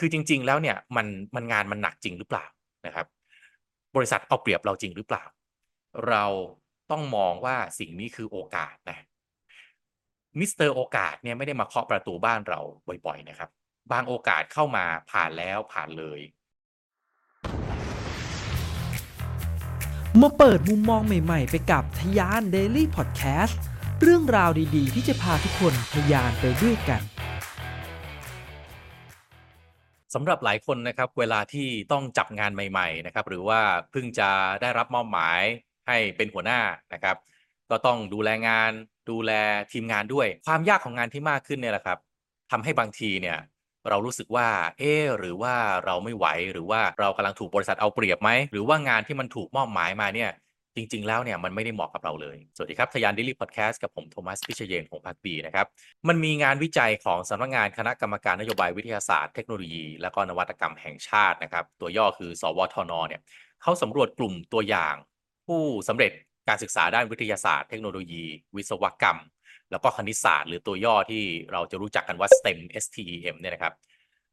คือจริง ๆ แล้วเนี่ยมันมันงานมันหนักจริงหรือเปล่านะครับ บริษัทเอาเปรียบเราจริงหรือเปล่า เราต้องมองว่าสิ่งนี้คือโอกาสนะมิสเตอร์โอกาสเนี่ยไม่ได้มาเคาะประตูบ้านเราบ่อย ๆ นะครับ บางโอกาสเข้ามาผ่านแล้วผ่านเลยมาเปิดมุมมองใหม่ ๆ ไปกับทยาน Daily Podcast เรื่องราวดี ๆ ที่จะพาทุกคนทยานไปด้วยกัน สำหรับหลายคนนะครับเวลาที่ต้องจับงานใหม่ๆนะครับหรือว่าเพิ่งจะได้รับมอบหมายให้เป็นหัวหน้านะครับ ก็ต้องดูแลงาน ดูแลทีมงานด้วย ความยากของงานที่มากขึ้นเนี่ยแหละครับทำให้บางทีเนี่ยเรารู้สึกว่า เออหรือว่าเราไม่ไหว หรือว่าเรากำลังถูกบริษัทเอาเปรียบไหม หรือว่างานที่มันถูกมอบหมายมาเนี่ย จริง ๆ แล้วเนี่ยมันไม่ได้เหมาะกับเราเลย สวัสดีครับ ทยานดิลี่พอดแคสต์กับผมโทมัสพิเชยนของพักดีนะครับ มันมีงานวิจัยของสำนักงานคณะกรรมการนโยบายวิทยาศาสตร์เทคโนโลยี และก็นวัตกรรมแห่งชาตินะครับ ตัวย่อคือ สวทนเนี่ยเขาสำรวจกลุ่มตัวอย่าง ผู้สำเร็จการศึกษาด้านวิทยาศาสตร์เทคโนโลยี วิศวกรรม แล้วก็คณิตศาสตร์ หรือตัวย่อที่เราจะรู้จักกันว่า STEM STEM เนี่ยนะครับ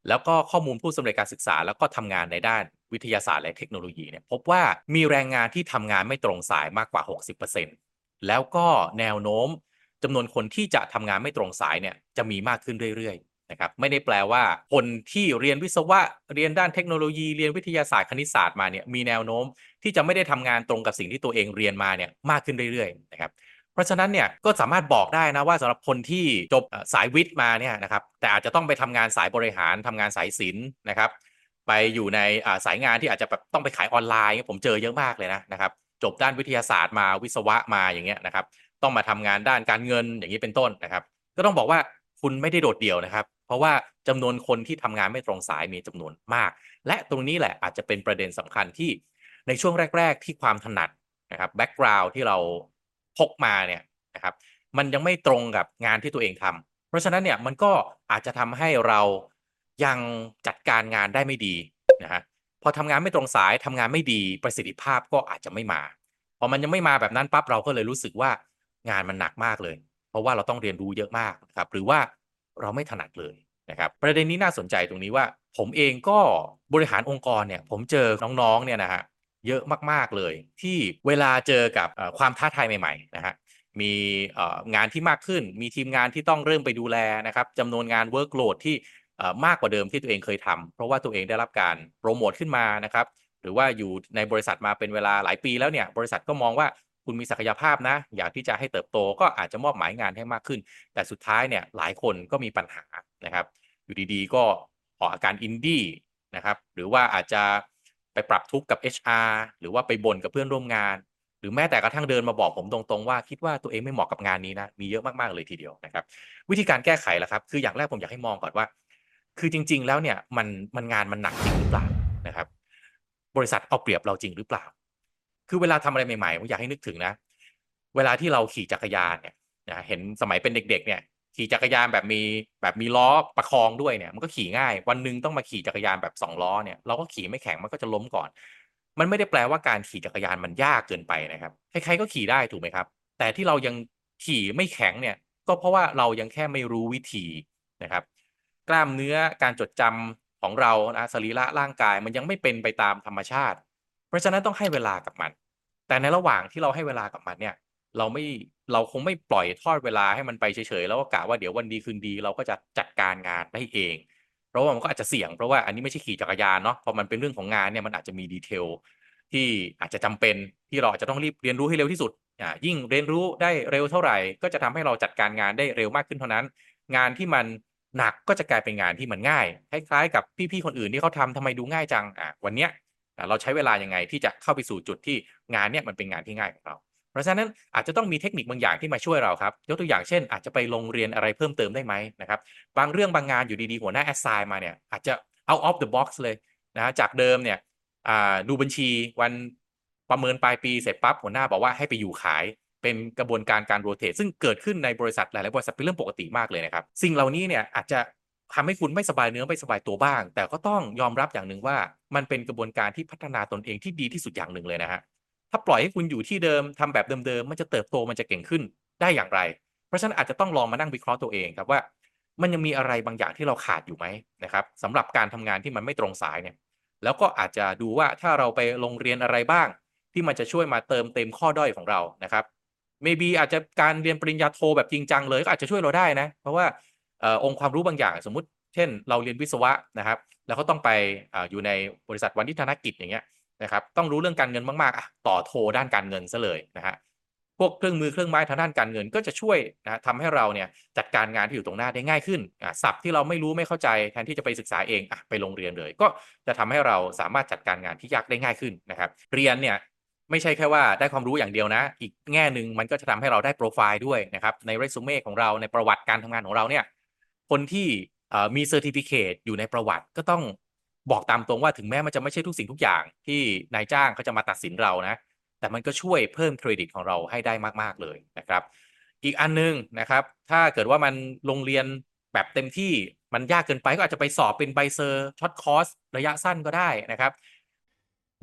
แล้วก็ข้อมูลผู้สำเร็จการศึกษาแล้วก็ทำงานในด้าน วิทยาศาสตร์และเทคโนโลยีเนี่ยพบว่ามีแรงงานที่ทำงานไม่ตรงสายมากกว่า 60%แล้วก็แนวโน้มจำนวนคนที่จะทำงานไม่ตรงสายเนี่ยจะมีมากขึ้นเรื่อยๆนะครับไม่ได้แปลว่า คนที่เรียนวิศวะเรียนด้านเทคโนโลยีเรียนวิทยาศาสตร์คณิตศาสตร์มาเนี่ยมีแนวโน้มที่จะไม่ได้ทำงานตรงกับสิ่งที่ตัวเองเรียนมาเนี่ยมากขึ้นเรื่อยๆนะครับเพราะฉะนั้นเนี่ยก็สามารถบอกได้นะว่าสำหรับคนที่จบสายวิทย์มาเนี่ยนะครับแต่อาจจะต้องไปทำงานสายบริหารทำงานสายศิลป์นะครับ ไปอยู่ในสายงานที่อาจจะแบบต้องไปขายออนไลน์ผมเจอเยอะมากเลยนะนะครับ จบด้านวิทยาศาสตร์มาวิศวะมาอย่างเงี้ยนะครับ ต้องมาทำงานด้านการเงินอย่างนี้เป็นต้นนะครับ ก็ต้องบอกว่าคุณไม่ได้โดดเดี่ยวนะครับ เพราะว่าจำนวนคนที่ทำงานไม่ตรงสายมีจำนวนมาก และตรงนี้แหละอาจจะเป็นประเด็นสำคัญที่ในช่วงแรก ๆ ที่ความถนัดนะครับ background ที่เราพกมาเนี่ยนะครับ มันยังไม่ตรงกับงานที่ตัวเองทำเพราะฉะนั้นเนี่ยมันก็อาจจะทำให้เรา ยังจัดการงานได้ไม่ดีนะฮะพอทำงานไม่ตรงสายทำงานไม่ดีประสิทธิภาพก็อาจจะไม่มาพอมันยังไม่มาแบบนั้นปั๊บเราก็เลยรู้สึกว่างานมันหนักมากเลย เพราะว่าเราต้องเรียนรู้เยอะมากนะครับหรือว่าเราไม่ถนัดเลยนะครับประเด็นนี้น่าสนใจตรงนี้ว่า ผมเองก็บริหารองค์กรเนี่ยผมเจอน้องๆเนี่ยนะฮะเยอะมากๆเลย ที่เวลาเจอกับความท้าทายใหม่ๆนะฮะมีงานที่มากขึ้น มีทีมงานที่ต้องเริ่มไปดูแลนะครับจำนวนงาน workload ที่ มากกว่าเดิมที่ตัวเองเคยทำเพราะว่าตัวเองได้รับการโปรโมทขึ้นมานะครับหรือว่าอยู่ในบริษัทมาเป็นเวลาหลายปีแล้วเนี่ยบริษัทก็มองว่าคุณมีศักยภาพนะ อยากที่จะให้เติบโตก็อาจจะมอบหมายงานให้มากขึ้น แต่สุดท้ายเนี่ยหลายคนก็มีปัญหานะครับ อยู่ดีๆ ก็ออกอาการอินดี้นะครับหรือว่าอาจจะไปปรับทุกข์กับ HR หรือว่าไปบ่นกับเพื่อนร่วมงาน หรือแม้แต่กระทั่งเดินมาบอกผมตรงๆว่าคิดว่าตัวเองไม่เหมาะกับงานนี้นะมีเยอะมากๆเลยทีเดียวนะครับ วิธีการแก้ไขล่ะครับ คืออย่างแรกผมอยากให้มองก่อนว่า คือจริง ๆ แล้วเนี่ยมันมันงานมันหนักจริงหรือเปล่านะครับ บริษัทเอาเปรียบเราจริงหรือเปล่า คือเวลาทำอะไรใหม่ๆผมอยากให้นึกถึงนะ เวลาที่เราขี่จักรยานเนี่ยนะเห็นสมัยเป็นเด็ก ๆ เนี่ย ขี่จักรยานแบบมีแบบมีล้อประคองด้วยเนี่ย มันก็ขี่ง่าย วันหนึ่งต้องมาขี่จักรยานแบบสองล้อเนี่ยเราก็ขี่ไม่แข็งมันก็จะล้มก่อน มันไม่ได้แปลว่าการขี่จักรยานมันยากเกินไปนะครับใครๆก็ขี่ได้ถูกไหมครับ แต่ที่เรายังขี่ไม่แข็งเนี่ย ก็เพราะว่าเรายังแค่ไม่รู้วิธีนะครับ กล้ามเนื้อการจดจำของเรานะสรีระร่างกายมันยังไม่เป็นไปตามธรรมชาติ เพราะฉะนั้นต้องให้เวลากับมัน แต่ในระหว่างที่เราให้เวลากับมันเนี่ย เราไม่เราคงไม่ปล่อยทอดเวลาให้มันไปเฉยๆแล้วก็กะว่าเดี๋ยววันดีคืนดีเราก็จะจัดการงานได้เอง เพราะว่ามันก็อาจจะเสี่ยงเพราะว่าอันนี้ไม่ใช่ขี่จักรยานเนาะพอมันเป็นเรื่องของงานเนี่ยมันอาจจะมีดีเทลที่อาจจะจำเป็นที่เราอาจจะต้องรีบเรียนรู้ให้เร็วที่สุดอ่ายิ่งเรียนรู้ได้เร็วเท่าไหร่ ก็จะทำให้เราจัดการงานได้เร็วมากขึ้นเท่านั้น งานที่มัน หนักก็จะกลายเป็นงานที่มันง่ายคล้ายๆกับพี่ๆคนอื่นที่เขาทำทำไมดูง่ายจังอะวันเนี้ยเราใช้เวลายังไงที่จะเข้าไปสู่จุดที่งานเนี่ยมันเป็นงานที่ง่ายของเรา เพราะฉะนั้นอาจจะต้องมีเทคนิคบางอย่างที่มาช่วยเราครับ ยกตัวอย่างเช่น อาจจะไปลงเรียนอะไรเพิ่มเติมได้ไหมนะครับบางเรื่องบางงานอยู่ดีๆหัวหน้าแอสไซน์มาเนี่ยอาจจะ out of the box เลยนะจากเดิมเนี่ยดูบัญชีวันประเมินปลายปีเสร็จปั๊บหัวหน้าบอกว่าให้ไปอยู่ขาย เป็นกระบวนการการโรเตทซึ่งเกิดขึ้นในบริษัทหลายๆบริษัทเป็นเรื่องปกติมากเลยนะครับ สิ่งเหล่านี้เนี่ยอาจจะทำให้คุณไม่สบายเนื้อไม่สบายตัวบ้าง แต่ก็ต้องยอมรับอย่างหนึ่งว่า มันเป็นกระบวนการที่พัฒนาตนเองที่ดีที่สุดอย่างหนึ่งเลยนะฮะถ้าปล่อยให้คุณอยู่ที่เดิมทำแบบเดิมๆมันจะเติบโตมันจะเก่งขึ้นได้อย่างไร เพราะฉะนั้นอาจจะต้องลองมานั่งวิเคราะห์ตัวเองครับว่า มันยังมีอะไรบางอย่างที่เราขาดอยู่ไหมนะครับสำหรับการทำงานที่มันไม่ตรงสายเนี่ยแล้วก็อาจจะดูว่าถ้าเราไปโรงเรียนอะไรบ้าง ที่มันจะช่วยมาเติมเต็มข้อด้อยของเรานะครับ maybe อาจจะการเรียนปริญญาโทแบบจริงจังเลยก็อาจจะช่วยเราได้นะ เพราะว่าองค์ความรู้บางอย่างสมมุติ เช่น เราเรียนวิศวะนะครับ แล้วก็ต้องไปออยู่ในบริษัทวันทิธนกิจอย่างเงี้ยนะครับ ต้องรู้เรื่องการเงินมากๆต่อโทด้านการเงินซะเลยนะฮะพวกเครื่องมือเครื่องไม้ทางด้านการเงินก็จะช่วยนะทำให้เราเนี่ยจัดการงานที่อยู่ตรงหน้าได้ง่ายขึ้นศัพท์ที่เราไม่รู้ไม่เข้าใจแทนที่จะไปศึกษาเองก็ไปลงเรียนเลย ก็จะทำให้เราสามารถจัดการงานที่ยากได้ง่ายขึ้นนะครับ เรียนเนี่ย ไม่ใช่แค่ว่าได้ความรู้อย่างเดียวนะ อีกแง่หนึ่งมันก็จะทำให้เราได้โปรไฟล์ด้วยนะครับ ในเรซูเม่ของเราในประวัติการทำงานของเราเนี่ย คนที่มี certificate อยู่ในประวัติก็ต้องบอกตามตรงว่าถึงแม้มันจะไม่ใช่ทุกสิ่งทุกอย่างที่นายจ้างเขาจะมาตัดสินเรานะ แต่มันก็ช่วยเพิ่มเครดิตของเราให้ได้มาก ๆ เลยนะครับ อีกอันหนึงนะครับ ถ้าเกิดว่ามันลงเรียนแบบเต็มที่มันยากเกินไปก็อาจจะไปสอบเป็นใบ cert short course ระยะสั้นก็ได้นะครับ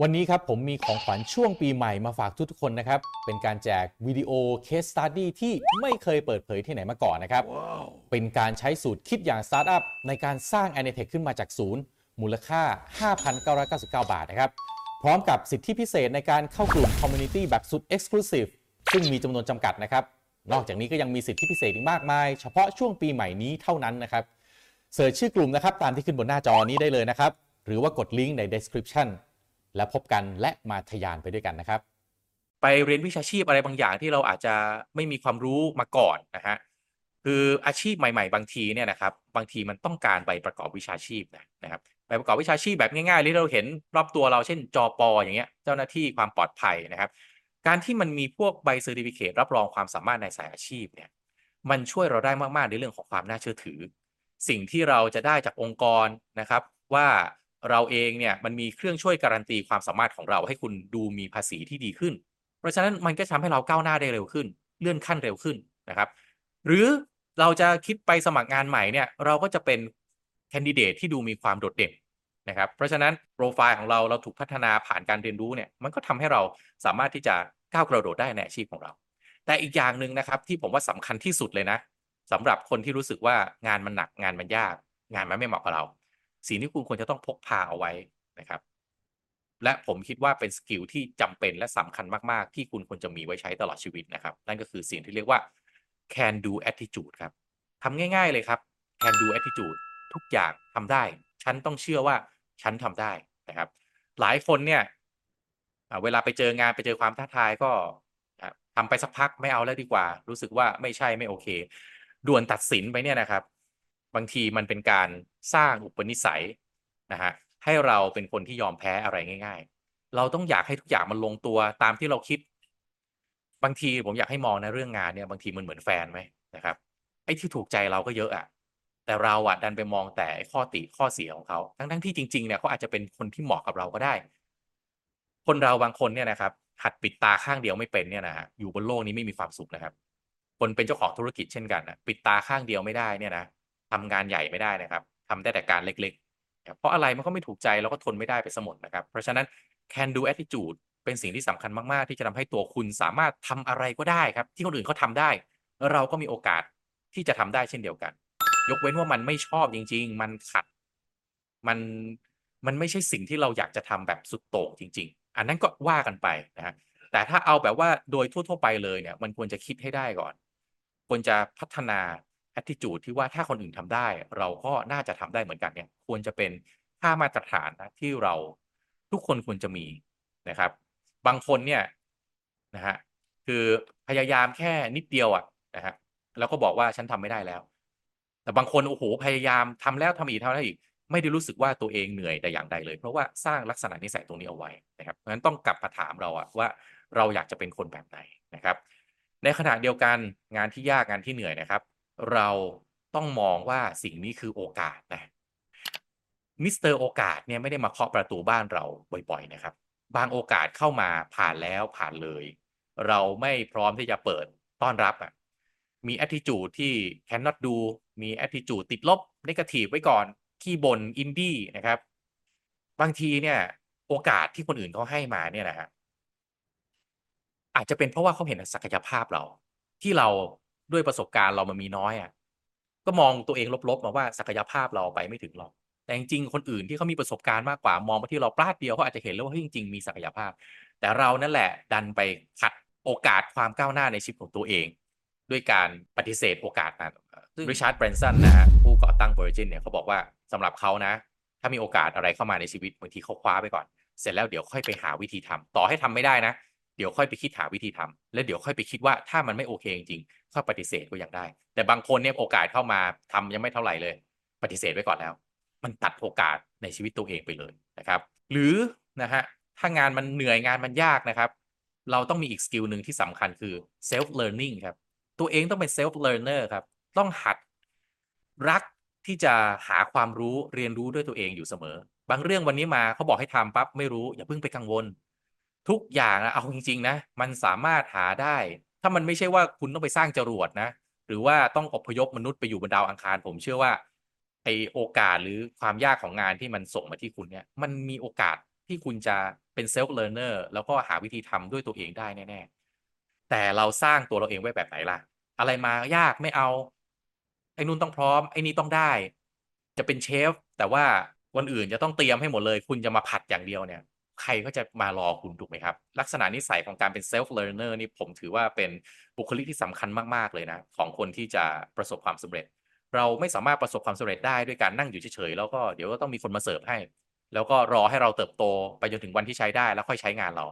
วันนี้ครับผมมีของขวัญช่วงปีใหม่มาฝากทุกๆคนนะครับ เป็นการแจกวิดีโอ Case Study ที่ไม่เคยเปิดเผยที่ไหนมาก่อนนะครับเป็นการใช้สูตรคิดอย่างสตาร์ทอัพในการสร้าง a n i t e c h ขึ้นมาจากศูนย์ มูลค่า 5,999 บาทนะครับ พร้อมกับสิทธิพิเศษในการเข้ากลุ่ม Community แบบสุด Exclusive ซึ่งมีจำนวนจำกัดนะครับ นอกจากนี้ก็ยังมีสิทธิพิเศษอีกมากมาย เฉพาะช่วงปีใหม่นี้เท่านั้นนะครับเสิร์ชชื่อกลุ่มนะครับตามที่ขึ้นบนหน้าจอนี้ได้เลยนะครับหรือว่ากดลิงก์ใน description แล้วพบกันและมาทะยานไปด้วยกันนะครับ ไปเรียนวิชาชีพอะไรบางอย่างที่เราอาจจะไม่มีความรู้มาก่อนนะฮะคืออาชีพใหม่ ๆ บางทีเนี่ยนะครับบางทีมันต้องการใบประกอบวิชาชีพนะนะครับใบประกอบวิชาชีพแบบง่ายๆที่เราเห็นรอบตัวเราเช่นจอปออย่างเงี้ยเจ้าหน้าที่ความปลอดภัยนะครับ การที่มันมีพวกใบเซอร์ติฟิเคตรับรองความสามารถในสายอาชีพเนี่ยมันช่วยเราได้มากๆในเรื่องของความน่าเชื่อถือ สิ่งที่เราจะได้จากองค์กรนะครับว่า เราเองเนี่ยมันมีเครื่องช่วยการันตีความสามารถของเราให้คุณดูมีภาษีที่ดีขึ้น เพราะฉะนั้นมันก็ทำให้เราก้าวหน้าได้เร็วขึ้น เลื่อนขั้นเร็วขึ้นนะครับ หรือเราจะคิดไปสมัครงานใหม่เนี่ยเราก็จะเป็นแคนดิเดตที่ดูมีความโดดเด่นนะครับ เพราะฉะนั้นโปรไฟล์ของเราเราถูกพัฒนาผ่านการเรียนรู้เนี่ยมันก็ทำให้เราสามารถที่จะก้าวกระโดดได้ในอาชีพของเรา แต่อีกอย่างหนึ่งนะครับที่ผมว่าสำคัญที่สุดเลยนะสำหรับคนที่รู้สึกว่างานมันหนักงานมันยาก งานมันไม่เหมาะกับเรา สิ่งที่คุณควรจะต้องพกพาเอาไว้นะครับ และผมคิดว่าเป็นสกิลที่จำเป็นและสำคัญมาก ๆ ที่คุณควรจะมีไว้ใช้ตลอดชีวิตนะครับ นั่นก็คือสิ่งที่เรียกว่า can do attitude ครับทำง่าย ๆ เลยครับ can do attitude ทุกอย่างทำได้ ฉันต้องเชื่อว่าฉันทำได้นะครับ หลายคนเนี่ยเวลาไปเจองานไปเจอความท้าทายก็อะทำไปสักพักไม่เอาแล้วดีกว่า รู้สึกว่าไม่ใช่ไม่โอเค ด่วนตัดสินไปเนี่ยนะครับ บางทีมันเป็นการสร้างอุปนิสัยนะฮะให้เราเป็นคนที่ยอมแพ้อะไรง่าย ๆ เราต้องอยากให้ทุกอย่างมันลงตัวตามที่เราคิด บางทีผมอยากให้มองในะเรื่องงานเนี่ยบางทีมันเหมือนแฟนไหมนะครับไอ้ที่ถูกใจเราก็เยอะอะแต่เราอะดันไปมองแต่ข้อติข้อเสียของเขาทั้งๆที่จริงๆเนี่ยเขาอาจจะเป็นคนที่เหมาะกับเราก็ได้ คนเราบางคนเนี่ยนะครับ หัดปิดตาข้างเดียวไม่เป็นเนี่ยนะฮะอยู่บนโลกนี้ไม่มีความสุขนะครับ คนเป็นเจ้าของธุรกิจเช่นกันนะปิดตาข้างเดียวไม่ได้เนี่ยนะ ทำงานใหญ่ไม่ได้นะครับทำได้แต่การเล็กๆ เพราะอะไรมันก็ไม่ถูกใจเราก็ทนไม่ได้ไปสมดนะครับ เพราะฉะนั้น can do attitude เป็นสิ่งที่สำคัญมากๆ ที่จะทำให้ตัวคุณสามารถทำอะไรก็ได้ครับ ที่คนอื่นเขาทำได้ เราก็มีโอกาสที่จะทำได้เช่นเดียวกัน ยกเว้นว่ามันไม่ชอบจริง ๆ มันขัด มันมันไม่ใช่สิ่งที่เราอยากจะทำแบบสุดโต่งจริง ๆ อันนั้นก็ว่ากันไปนะฮะแต่ถ้าเอาแบบว่าโดยทั่ว ๆ ไปเลยเนี่ย มันควรจะคิดให้ได้ก่อน ควรจะพัฒนา attitude ที่ว่าถ้าคนอื่นทำได้ เราก็น่าจะทำได้เหมือนกันเนี่ยควรจะเป็นค่ามาตรฐานนะที่เราทุกคนควรจะมีนะครับ บางคนเนี่ยนะฮะคือพยายามแค่นิดเดียวอะนะฮะแล้วก็บอกว่าฉันทำไม่ได้แล้ว แต่บางคนโอ้โหพยายามทำแล้วทำอีกทำแล้วอีก ไม่ได้รู้สึกว่าตัวเองเหนื่อยแต่อย่างใดเลย เพราะว่าสร้างลักษณะนิสัยตรงนี้เอาไว้นะครับเพราะฉะนั้นต้องกลับมาถามเราอะว่าเราอยากจะเป็นคนแบบไหนนะครับ ในขณะเดียวกันงานที่ยากงานที่เหนื่อยนะครับ เราต้องมองว่าสิ่งนี้คือโอกาสนะมิสเตอร์โอกาสเนี่ยไม่ได้มาเคาะประตูบ้านเราบ่อยๆนะครับ บางโอกาสเข้ามาผ่านแล้วผ่านเลย เราไม่พร้อมที่จะเปิดต้อนรับอะมี attitude ที่ cannot do มี attitude ติดลบ negative ไว้ก่อน ขี้บ่นอินดี้นะครับ บางทีเนี่ย โอกาสที่คนอื่นเขาให้มาเนี่ยนะฮะอาจจะเป็นเพราะว่าเขาเห็นศักยภาพเรา ที่เรา ด้วยประสบการณ์เรามันมีน้อยอะก็มองตัวเองลบๆมาว่าศักยภาพเราไปไม่ถึงหรอก แต่จริงๆคนอื่นที่เขามีประสบการณ์มากกว่ามองมาที่เราปลาดเดียวเขาอาจจะเห็นแล้วว่าเฮ้ยจริงๆมีศักยภาพ แต่เรานั่นแหละ ดันไปขัดโอกาสความก้าวหน้าในชีวิตของตัวเอง ด้วยการปฏิเสธโอกาสนั้นซึ่งริชาร์ดแบรนสันนะฮะผู้ก่อตั้ง Virgin เนี่ยเขาบอกว่าสำหรับเขานะ ถ้ามีโอกาสอะไรเข้ามาในชีวิตบางทีเขาคว้าไปก่อน เสร็จแล้วเดี๋ยวค่อยไปหาวิธีทำต่อให้ทำไม่ได้นะ เดี๋ยวค่อยไปคิดหาวิธีทำแล้วเดี๋ยวค่อยไปคิดว่าถ้ามันไม่โอเคจริง ๆค่อยปฏิเสธก็ยังได้ แต่บางคนเนี่ยโอกาสเข้ามาทำยังไม่เท่าไหร่เลย ปฏิเสธไว้ก่อนแล้ว มันตัดโอกาสในชีวิตตัวเองไปเลยนะครับ หรือนะฮะถ้างานมันเหนื่อยงานมันยากนะครับ เราต้องมีอีกสกิลหนึ่งที่สำคัญคือ self learning ครับ ตัวเองต้องเป็น self learner ครับ ต้องหัดรักที่จะหาความรู้เรียนรู้ด้วยตัวเองอยู่เสมอ บางเรื่องวันนี้มาเขาบอกให้ทำปั๊บไม่รู้อย่าเพิ่งไปกังวล ทุกอย่างนะเอาจริงๆนะ มันสามารถหาได้ ถ้ามันไม่ใช่ว่าคุณต้องไปสร้างจรวดนะ หรือว่าต้องอพยพมนุษย์ไปอยู่บนดาวอังคาร ผมเชื่อว่าไอโอกาสหรือความยากของงานที่มันส่งมาที่คุณเนี่ยมันมีโอกาสที่คุณจะเป็น self-learner แล้วก็หาวิธีทำด้วยตัวเองได้แน่ๆแต่เราสร้างตัวเราเองไว้แบบไหนล่ะ อะไรมายากไม่เอาไอ้นู่นต้องพร้อมไอ้นี่ต้องได้ จะเป็นเชฟ แต่ว่าคนอื่นจะต้องเตรียมให้หมดเลย คุณจะมาผัดอย่างเดียวเนี่ย ใครก็จะมารอคุณถูกไหมครับ ลักษณะนิสัยของการเป็น self-learner นี่ผมถือว่าเป็นบุคลิกที่สำคัญมาก ๆ เลยนะ ของคนที่จะประสบความสำเร็จ เราไม่สามารถประสบความสำเร็จได้ด้วยการนั่งอยู่เฉยๆแล้วก็เดี๋ยวก็ต้องมีคนมาเสิร์ฟให้ แล้วก็รอให้เราเติบโตไปจนถึงวันที่ใช้ได้แล้วค่อยใช้งานเรา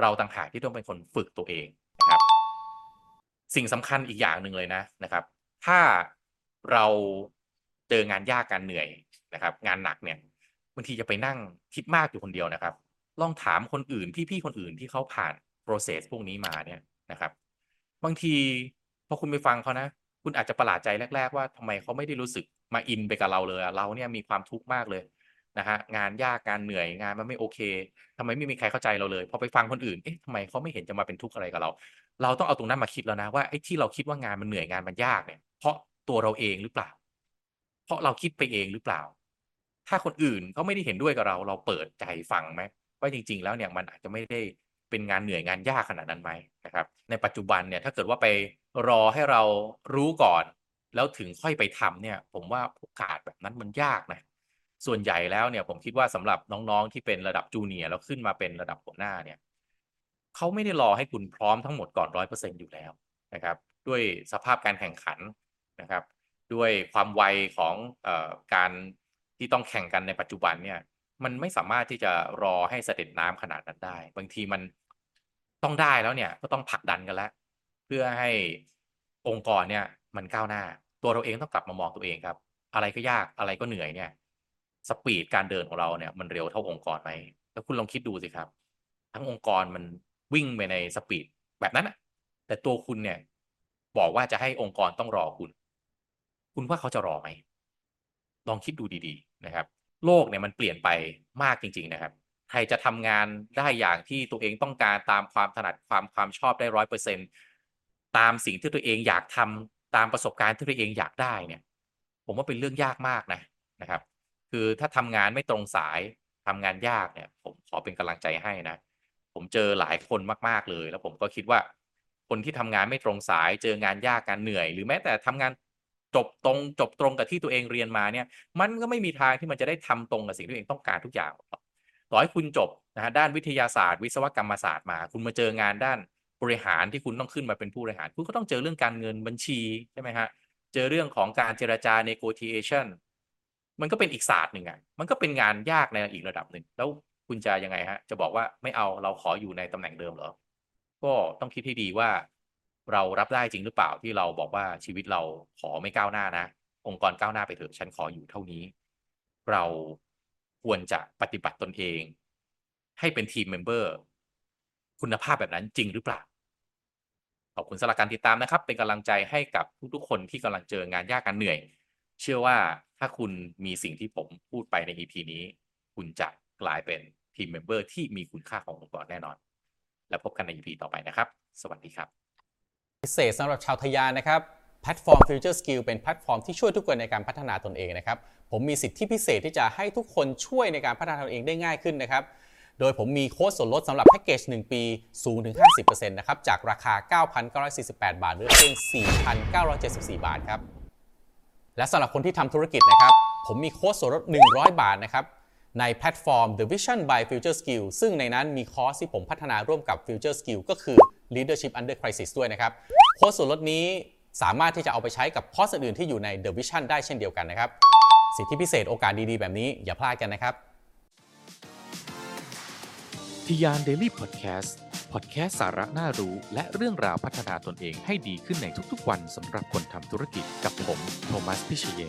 เราต่างหากที่ต้องเป็นคนฝึกตัวเองนะครับ สิ่งสำคัญอีกอย่างหนึ่งเลยนะนะครับ ถ้าเราเจองานยากการเหนื่อยนะครับ งานหนักเนี่ยบางทีจะไปนั่งคิดมากอยู่คนเดียวนะครับ ลองถามคนอื่นพี่ๆคนอื่นที่เขาผ่าน process พวกนี้มาเนี่ยนะครับ บางทีพอคุณไปฟังเขานะ คุณอาจจะประหลาดใจแรก ๆ ว่าทำไมเขาไม่ได้รู้สึกมาอินไปกับเราเลยเราเนี่ยมีความทุกข์มากเลยนะฮะงานยากงานเหนื่อยงานมันไม่โอเคทำไมไม่มีใครเข้าใจเราเลย พอไปฟังคนอื่นเอ๊ะทำไมเขาไม่เห็นจะมาเป็นทุกข์อะไรกับเรา เราต้องเอาตรงนั้นมาคิดแล้วนะว่าไอ้ที่เราคิดว่างานมันเหนื่อยงานมันยากเนี่ย เพราะตัวเราเองหรือเปล่า เพราะเราคิดไปเองหรือเปล่า ถ้าคนอื่นเขาไม่ได้เห็นด้วยกับเรา เราเปิดใจฟังไหม ว่าจริง ๆ แล้วเนี่ยมันอาจจะไม่ได้เป็นงานเหนื่อยงานยากขนาดนั้นไหมนะครับในปัจจุบันเนี่ยถ้าเกิดว่าไปรอให้เรารู้ก่อน แล้วถึงค่อยไปทำเนี่ยผมว่าโอกาสแบบนั้นมันยากนะส่วนใหญ่แล้วเนี่ยผมคิดว่าสำหรับน้องๆที่เป็นระดับจูเนียร์แล้วขึ้นมาเป็นระดับหัวหน้าเนี่ยเขาไม่ได้รอให้คุณพร้อมทั้งหมดก่อนร้อยเปอร์เซ็นอยู่แล้วนะครับ ด้วยสภาพการแข่งขันนะครับ ด้วยความไวของออการที่ต้องแข่งกันในปัจจุบันเนี่ย มันไม่สามารถที่จะรอให้เสด็จน้ำขนาดนั้นได้ บางทีมันต้องได้แล้วเนี่ยก็ต้องผลักดันกันแล้ว เพื่อให้องค์กรเนี่ย มันก้าวหน้า ตัวเราเองต้องกลับมามองตัวเองครับ อะไรก็ยากอะไรก็เหนื่อยเนี่ย สปีดการเดินของเราเนี่ย มันเร็วเท่าองค์กรไหมแล้วคุณลองคิดดูสิครับ ทั้งองค์กรมันวิ่งไปในสปีดแบบนั้นะแต่ตัวคุณเนี่ย บอกว่าจะให้องค์กรต้องรอคุณ คุณว่าเขาจะรอไหมลองคิดดูดี ๆ นะครับ โลกเนี่ยมันเปลี่ยนไปมากจริง ๆ นะครับ ใครจะทำงานได้อย่างที่ตัวเองต้องการตามความถนัดความความชอบได้ร้อยเปอร์เซ็นตามสิ่งที่ตัวเองอยากทำตามประสบการณ์ที่ตัวเองอยากได้เนี่ย ผมว่าเป็นเรื่องยากมากนะนะครับ คือถ้าทำงานไม่ตรงสายทำงานยากเนี่ย ผมขอเป็นกำลังใจให้นะ ผมเจอหลายคนมาก ๆเลย แล้วผมก็คิดว่า คนที่ทำงานไม่ตรงสาย เจองานยากการเหนื่อย หรือแม้แต่ทำงาน จบตรงจบตรงกับที่ตัวเองเรียนมาเนี่ยมันก็ไม่มีทางที่มันจะได้ทำตรงกับสิ่งที่ตัวเองต้องการทุกอย่างต่อให้คุณจบนะฮะด้านวิทยาศาสตร์ วิศวกรรมศาสตร์มา คุณมาเจองานด้านบริหารที่คุณต้องขึ้นมาเป็นผู้บริหาร คุณก็ต้องเจอเรื่องการเงินบัญชีใช่ไหมฮะเจอเรื่องของการเจรจา negotiation มันก็เป็นอีกศาสตร์หนึ่งอะมันก็เป็นงานยากในอีกระดับหนึ่งแล้วคุณจะยังไงฮะ จะบอกว่าไม่เอาเราขออยู่ในตำแหน่งเดิมเหรอ ก็ต้องคิดให้ดีว่า เรารับได้จริงหรือเปล่าที่เราบอกว่าชีวิตเราขอไม่ก้าวหน้านะ องค์กรก้าวหน้าไปเถอะฉันขออยู่เท่านี้ เราควรจะปฏิบัติตนเอง ให้เป็น team member คุณภาพแบบนั้นจริงหรือเปล่าขอบคุณสำหรับการติดตามนะครับ เป็นกำลังใจให้กับทุกๆ คนที่กำลังเจองานยากงานเหนื่อย เชื่อว่าถ้าคุณมีสิ่งที่ผมพูดไปใน EP นี้ คุณจะกลายเป็น team member ที่มีคุณค่าขององค์กรแน่นอน แล้วพบกันใน EP ต่อไปนะครับ สวัสดีครับ พิเศษสำหรับชาวทะยานนะครับแพลตฟอร์ม Future Skill เป็นแพลตฟอร์มที่ช่วยทุกคนในการพัฒนาตนเองนะครับผมมีสิทธิพิเศษที่จะให้ทุกคนช่วยในการพัฒนาตนเองได้ง่ายขึ้นนะครับโดยผมมีโค้ดส่วนลดสำหรับแพ็กเกจ 1 ปีสูงถึง 50%นะครับจากราคา 9,948 บาทหลือเพียง 4,974 บาทครับและสำหรับคนที่ทำธุรกิจนะครับผมมีโค้ดส่วนลด 100 บาทนะครับในแพลตฟอร์ม The Vision by Future Skill ซึ่งในนั้นมีคอร์สที่ผมพัฒนาร่วมกับ Future Skill ก็คือ Leadership Under Crisis ด้วยนะครับโค้ดส่วนลดนี้สามารถที่จะเอาไปใช้กับคอร์สอื่นๆที่อยู่ใน The Vision ได้เช่นเดียวกันนะครับ สิทธิพิเศษโอกาสดีๆ แบบนี้อย่าพลาดกันนะครับทะยาน Daily Podcast พอดแคสต์สาระน่ารู้และเรื่องราวพัฒนาตนเองให้ดีขึ้นในทุกๆวันสำหรับคนทำธุรกิจกับผม โทมัส พิชเยนทร์